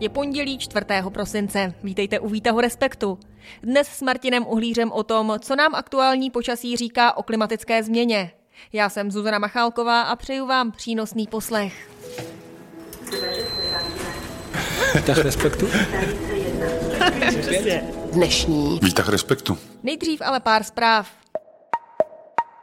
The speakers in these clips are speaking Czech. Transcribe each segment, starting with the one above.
Je pondělí 4. prosince. Vítejte u Výtahu Respektu. Dnes s Martinem Uhlířem o tom, co nám aktuální počasí říká o klimatické změně. Já jsem Zuzana Machálková a přeju vám přínosný poslech. Výtah Respektu? Dnešní Výtah Respektu. Nejdřív ale pár zpráv.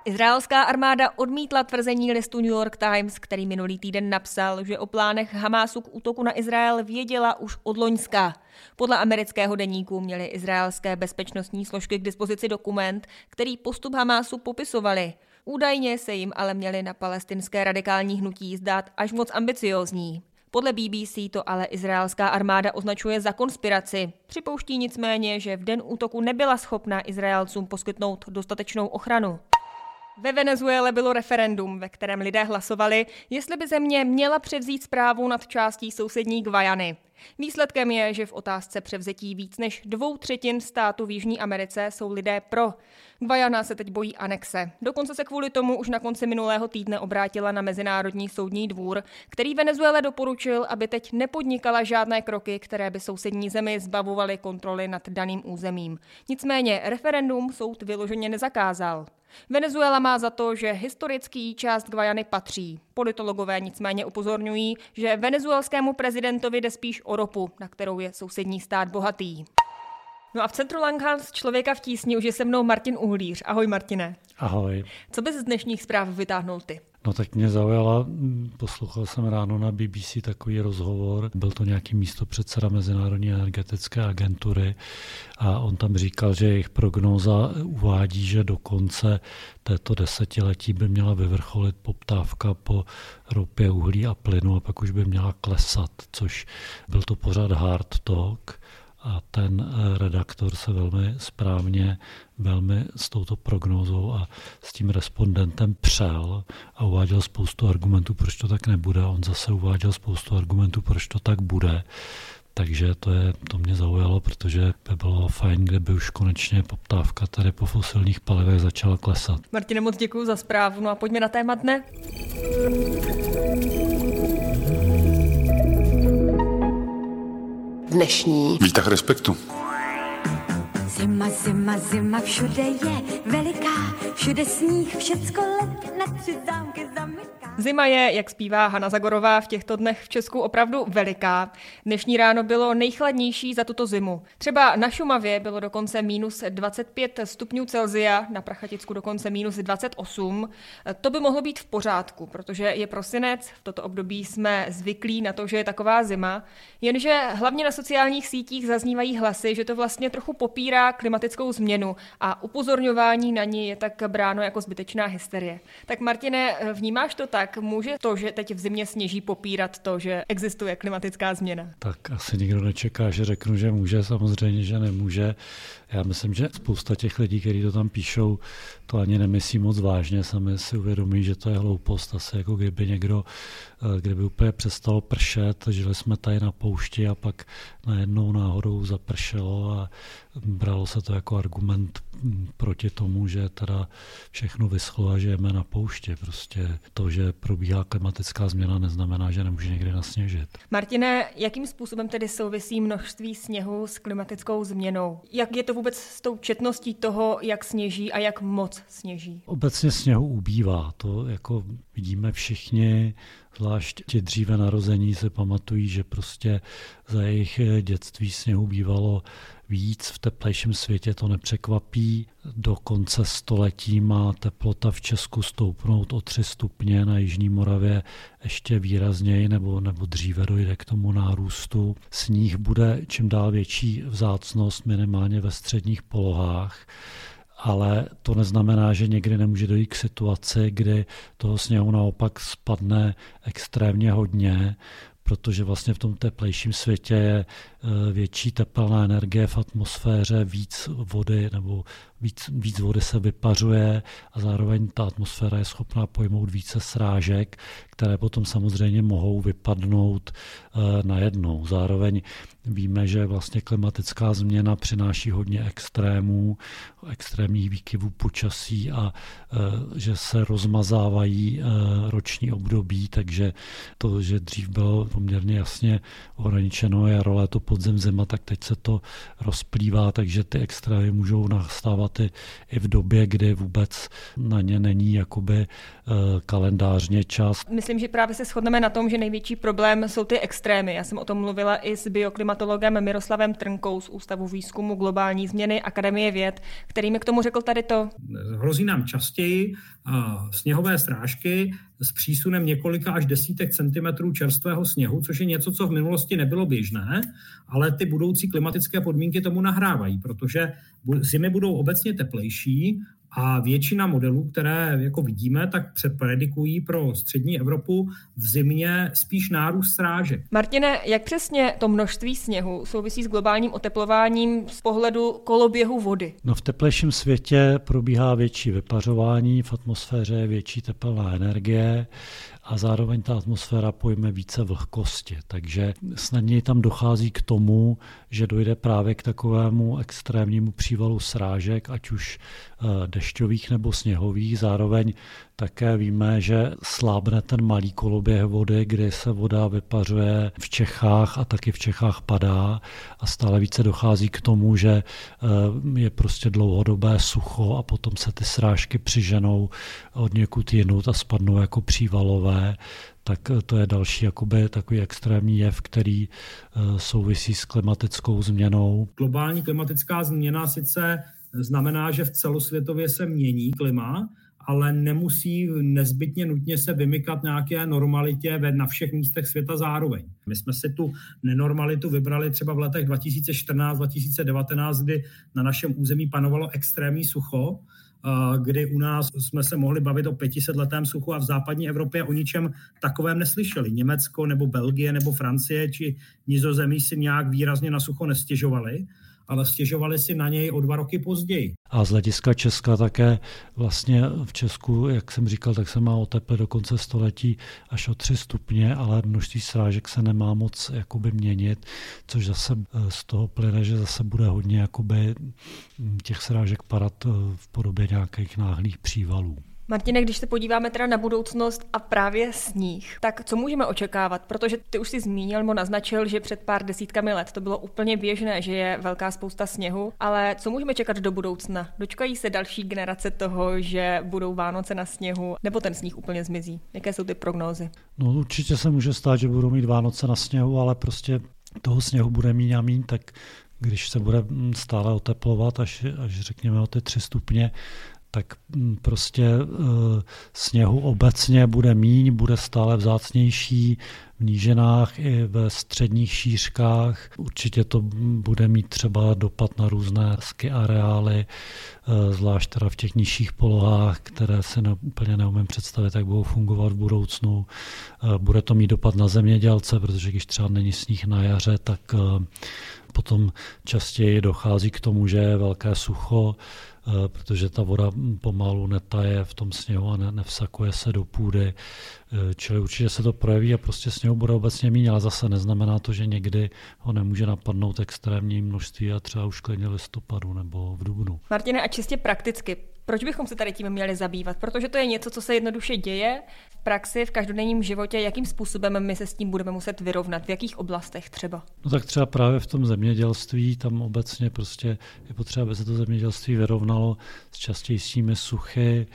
Izraelská armáda odmítla tvrzení listu New York Times, který minulý týden napsal, že o plánech Hamásu k útoku na Izrael věděla už od Loňska. Podle amerického deníku měly izraelské bezpečnostní složky k dispozici dokument, který postup Hamásu popisovali. Údajně se jim ale měli na palestinské radikální hnutí zdát až moc ambiciózní. Podle BBC to ale izraelská armáda označuje za konspiraci. Připouští nicméně, že v den útoku nebyla schopna Izraelcům poskytnout dostatečnou ochranu. Ve Venezuele bylo referendum, ve kterém lidé hlasovali, jestli by země měla převzít zprávu nad částí sousední Gvajany. Výsledkem je, že v otázce převzetí víc než dvou třetin států v Jižní Americe jsou lidé pro. Gvajana se teď bojí anexe. Dokonce se kvůli tomu už na konci minulého týdne obrátila na Mezinárodní soudní dvůr, který Venezuele doporučil, aby teď nepodnikala žádné kroky, které by sousední zemi zbavovaly kontroly nad daným územím. Nicméně referendum soud vyloženě nezakázal. Venezuela má za to, že historický část Gvajany patří. Politologové nicméně upozorňují, že venezuelskému prezidentovi jde spíš o ropu, na kterou je sousední stát bohatý. No a v centru Langhans člověka v tísni už je se mnou Martin Uhlíř. Ahoj Martine. Ahoj. Co bys z dnešních zpráv vytáhnul ty? No tak mě zaujala, poslouchal jsem ráno na BBC takový rozhovor, byl to nějaký místo předseda Mezinárodní energetické agentury a on tam říkal, že jejich prognóza uvádí, že do konce této desetiletí by měla vyvrcholit poptávka po ropě, uhlí a plynu a pak už by měla klesat, což byl to pořád hard talk a ten eh, redaktor se velmi správně velmi s touto prognózou a s tím respondentem přel a uváděl spoustu argumentů, proč to tak nebude. On zase uváděl spoustu argumentů, proč to tak bude. Takže to, je, to mě zaujalo, protože by bylo fajn, kdyby už konečně poptávka tady po fosilních palivech začala klesat. Martine, moc děkuji za zprávu. No a pojďme na téma dne. Dnešní Výtah Respektu. Zima, zima, zima, všude je veliká, všude sníh, všecko let na tři zámky zamyká. Zima je, jak zpívá Hana Zagorová, v těchto dnech v Česku opravdu veliká. Dnešní ráno bylo nejchladnější za tuto zimu. Třeba na Šumavě bylo dokonce minus 25 stupňů Celzia, na Prachaticku dokonce minus 28. To by mohlo být v pořádku, protože je prosinec, v toto období jsme zvyklí na to, že je taková zima, jenže hlavně na sociálních sítích zaznívají hlasy, že to vlastně trochu popírá klimatickou změnu a upozorňování na ní je tak bráno jako zbytečná hysterie. Tak Martine, vnímáš to tak? Tak může to, že teď v zimě sněží, popírat to, že existuje klimatická změna? Tak asi nikdo nečeká, že řeknu, že může, samozřejmě, že nemůže. Já myslím, že spousta těch lidí, kteří to tam píšou, to ani nemyslí moc vážně, sami si uvědomí, že to je hloupost, asi jako kdyby někdo, eh, kdyby úplně přestalo pršet, žili jsme tady na poušti a pak najednou náhodou zapršelo a bralo se to jako argument proti tomu, že teda všechno vyschlo a žijeme na poušti. Prostě to, že probíhá klimatická změna, neznamená, že nemůže někdy nasněžit. Martine, jakým způsobem tedy souvisí množství sněhu s klimatickou změnou? Jak je to vůbec s tou četností toho, jak sněží a jak moc sněží? Obecně sněhu ubývá, to jako vidíme všichni, zvlášť ti dříve narození se pamatují, že prostě za jejich dětství sněhu bývalo víc v teplejším světě, to nepřekvapí. Do konce století má teplota v Česku stoupnout o 3 stupně, na Jižní Moravě ještě výrazněji nebo, nebo dříve dojde k tomu nárůstu. Sníh bude čím dál větší vzácnost minimálně ve středních polohách ale to neznamená, že někdy nemůže dojít k situaci, kdy toho sněhu naopak spadne extrémně hodně, protože vlastně v tom teplejším světě je e, větší tepelná energie v atmosféře, víc vody nebo víc, víc vody se vypařuje a zároveň ta atmosféra je schopná pojmout více srážek, které potom samozřejmě mohou vypadnout e, najednou. Zároveň víme, že vlastně klimatická změna přináší hodně extrémů, extrémních výkyvů počasí a e, že se rozmazávají roční období, takže to, že dřív bylo poměrně jasně ohraničeno, je role to podzem zima, tak teď se to rozplývá, takže ty extrémy můžou nastávat i, i v době, kdy vůbec na ně není jakoby eh, kalendářně čas. Myslím, že právě se shodneme na tom, že největší problém jsou ty extrémy. Já jsem o tom mluvila i s bioklimatologem Miroslavem Trnkou z Ústavu výzkumu globální změny Akademie věd, který mi k tomu řekl tady to. Hrozí nám častěji sněhové srážky s přísunem několika až desítek centimetrů čerstvého sněhu, což je něco, co v minulosti nebylo běžné, ale ty budoucí klimatické podmínky tomu nahrávají, protože zimy budou obecně teplejší a většina modelů, které jako vidíme, tak předpredikují pro střední Evropu v zimě spíš nárůst srážek. Martine, jak přesně to množství sněhu souvisí s globálním oteplováním z pohledu koloběhu vody? No v teplejším světě probíhá větší vypařování, v atmosféře je větší teplná energie a zároveň ta atmosféra pojme více vlhkosti. Takže snadněji tam dochází k tomu, že dojde právě k takovému extrémnímu přívalu srážek, ať už eh, dešťových nebo sněhových. Zároveň také víme, že slábne ten malý koloběh vody, kdy se voda vypařuje v Čechách a taky v Čechách padá a stále více dochází k tomu, že eh, je prostě dlouhodobé sucho a potom se ty srážky přiženou od někud jinut a spadnou jako přívalové tak to je další jakoby, takový extrémní jev, který eh, souvisí s klimatickou změnou. Globální klimatická změna sice znamená, že v celosvětově se mění klima, ale nemusí nezbytně nutně se vymykat nějaké normalitě na všech místech světa zároveň. My jsme si tu nenormalitu vybrali třeba v letech 2014-2019, kdy na našem území panovalo extrémní sucho, kdy u nás jsme se mohli bavit o 500 letém suchu a v západní Evropě o ničem takovém neslyšeli. Německo nebo Belgie nebo Francie či Nizozemí si nějak výrazně na sucho nestěžovali ale stěžovali si na něj o dva roky později. A z hlediska Česka také vlastně v Česku, jak jsem říkal, tak se má oteplit do konce století až o 3 stupně, ale množství srážek se nemá moc jakoby měnit, což zase eh, z toho plyne, že zase bude hodně jakoby hm, těch srážek padat eh, v podobě nějakých náhlých přívalů. Martine, když se podíváme teda na budoucnost a právě sníh, tak co můžeme očekávat? Protože ty už si zmínil, mo naznačil, že před pár desítkami let to bylo úplně běžné, že je velká spousta sněhu, ale co můžeme čekat do budoucna? Dočkají se další generace toho, že budou Vánoce na sněhu, nebo ten sníh úplně zmizí? Jaké jsou ty prognózy? No určitě se může stát, že budou mít Vánoce na sněhu, ale prostě toho sněhu bude mít a míň, tak když se bude stále oteplovat, až, až řekněme o ty tři stupně, tak mm, prostě eh, sněhu obecně bude míň, bude stále vzácnější v nížinách i ve středních šířkách. Určitě to bude mít třeba dopad na různé ski areály, eh, zvlášť teda v těch nižších polohách, které si ne, úplně neumím představit, jak budou fungovat v budoucnu. Eh, bude to mít dopad na zemědělce, protože když třeba není sníh na jaře, tak potom častěji dochází k tomu, že je velké sucho, protože ta voda pomalu netaje v tom sněhu a ne, nevsakuje se do půdy. Eh, čili určitě se to projeví a prostě sněhu bude obecně méně, ale zase neznamená to, že někdy ho nemůže napadnout extrémní množství a třeba už klidně listopadu nebo v dubnu. Martine, a čistě prakticky, proč bychom se tady tím měli zabývat? Protože to je něco, co se jednoduše děje v praxi, v každodenním životě. Jakým způsobem my se s tím budeme muset vyrovnat? V jakých oblastech třeba? No tak třeba právě v tom zemědělství, tam obecně prostě je potřeba, aby se to zemědělství vyrovnalo s častějšími suchy,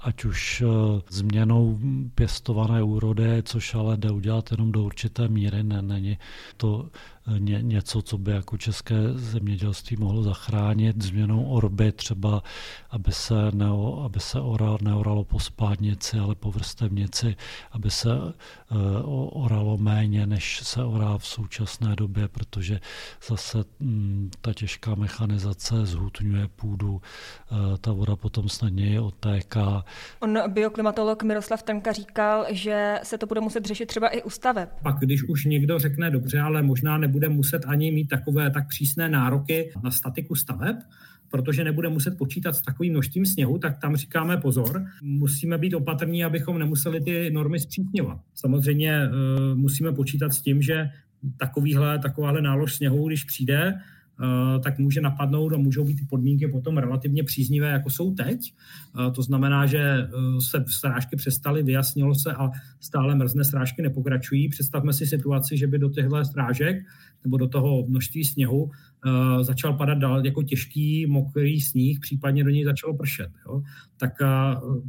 ať už eh, změnou pěstované úrody, což ale jde udělat jenom do určité míry, ne, není to ně, něco, co by jako české zemědělství mohlo zachránit změnou orby, třeba aby se, neo, aby se oral, neoralo po spádnici, ale po vrstevnici, aby se uh, oralo méně, než se orá v současné době, protože zase um, ta těžká mechanizace zhutňuje půdu, uh, ta voda potom snadněji otéká. On bioklimatolog Miroslav Trnka říkal, že se to bude muset řešit třeba i u staveb. Pak když už někdo řekne dobře, ale možná nebude nebude muset ani mít takové tak přísné nároky na statiku staveb, protože nebude muset počítat s takovým množstvím sněhu, tak tam říkáme pozor, musíme být opatrní, abychom nemuseli ty normy zpřísňovat. Samozřejmě e, musíme počítat s tím, že takovýhle, takováhle nálož sněhu, když přijde, tak může napadnout a můžou být ty podmínky potom relativně příznivé, jako jsou teď. To znamená, že se srážky přestaly, vyjasnilo se a stále mrzné srážky nepokračují. Představme si situaci, že by do těchto strážek nebo do toho množství sněhu začal padat dál jako těžký, mokrý sníh, případně do něj začalo pršet. Jo? Tak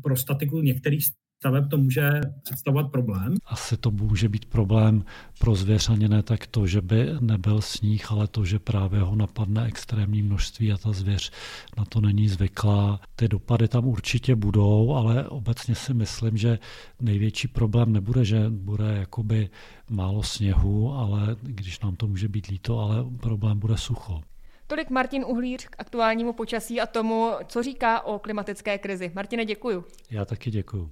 pro statiku některých staveb to může představovat problém. Asi to může být problém pro zvěř ani ne tak to, že by nebyl sníh, ale to, že právě ho napadne extrémní množství a ta zvěř na to není zvyklá. Ty dopady tam určitě budou, ale obecně si myslím, že největší problém nebude, že bude jakoby málo sněhu, ale když nám to může být líto, ale problém bude sucho. Tolik Martin Uhlíř k aktuálnímu počasí a tomu, co říká o klimatické krizi. Martine, děkuju. Já taky děkuju.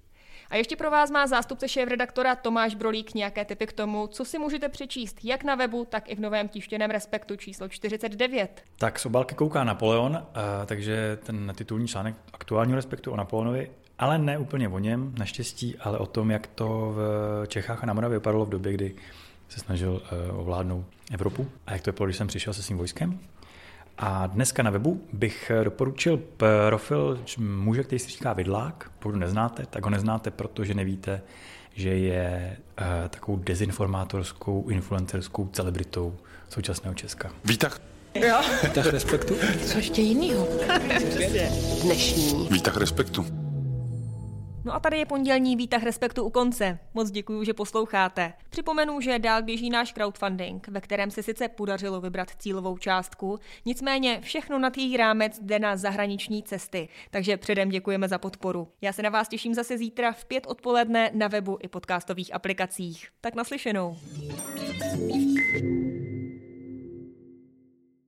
A ještě pro vás má zástupce šéf-redaktora Tomáš Brolík nějaké typy k tomu, co si můžete přečíst jak na webu, tak i v novém tištěném Respektu číslo 49. Tak z obálky kouká Napoleon, takže ten titulní článek aktuálního Respektu o Napoleonovi ale ne úplně o něm, naštěstí, ale o tom, jak to v Čechách a na Moravě vypadalo v době, kdy se snažil e, ovládnout Evropu a jak to bylo, když jsem přišel se svým vojskem. A dneska na webu bych doporučil profil muže, který se říká Vidlák. Pokud neznáte, tak ho neznáte, protože nevíte, že je uh, takovou dezinformátorskou, influencerskou celebritou současného Česka. Vítah. Jo. Vítah respektu. Co ještě jinýho? Dnešní. Vítah respektu. No a tady je pondělní výtah respektu u konce. Moc děkuji, že posloucháte. Připomenu, že dál běží náš crowdfunding, ve kterém se sice podařilo vybrat cílovou částku, nicméně všechno nad její rámec jde na zahraniční cesty, takže předem děkujeme za podporu. Já se na vás těším zase zítra v pět odpoledne na webu i podcastových aplikacích. Tak naslyšenou. thank you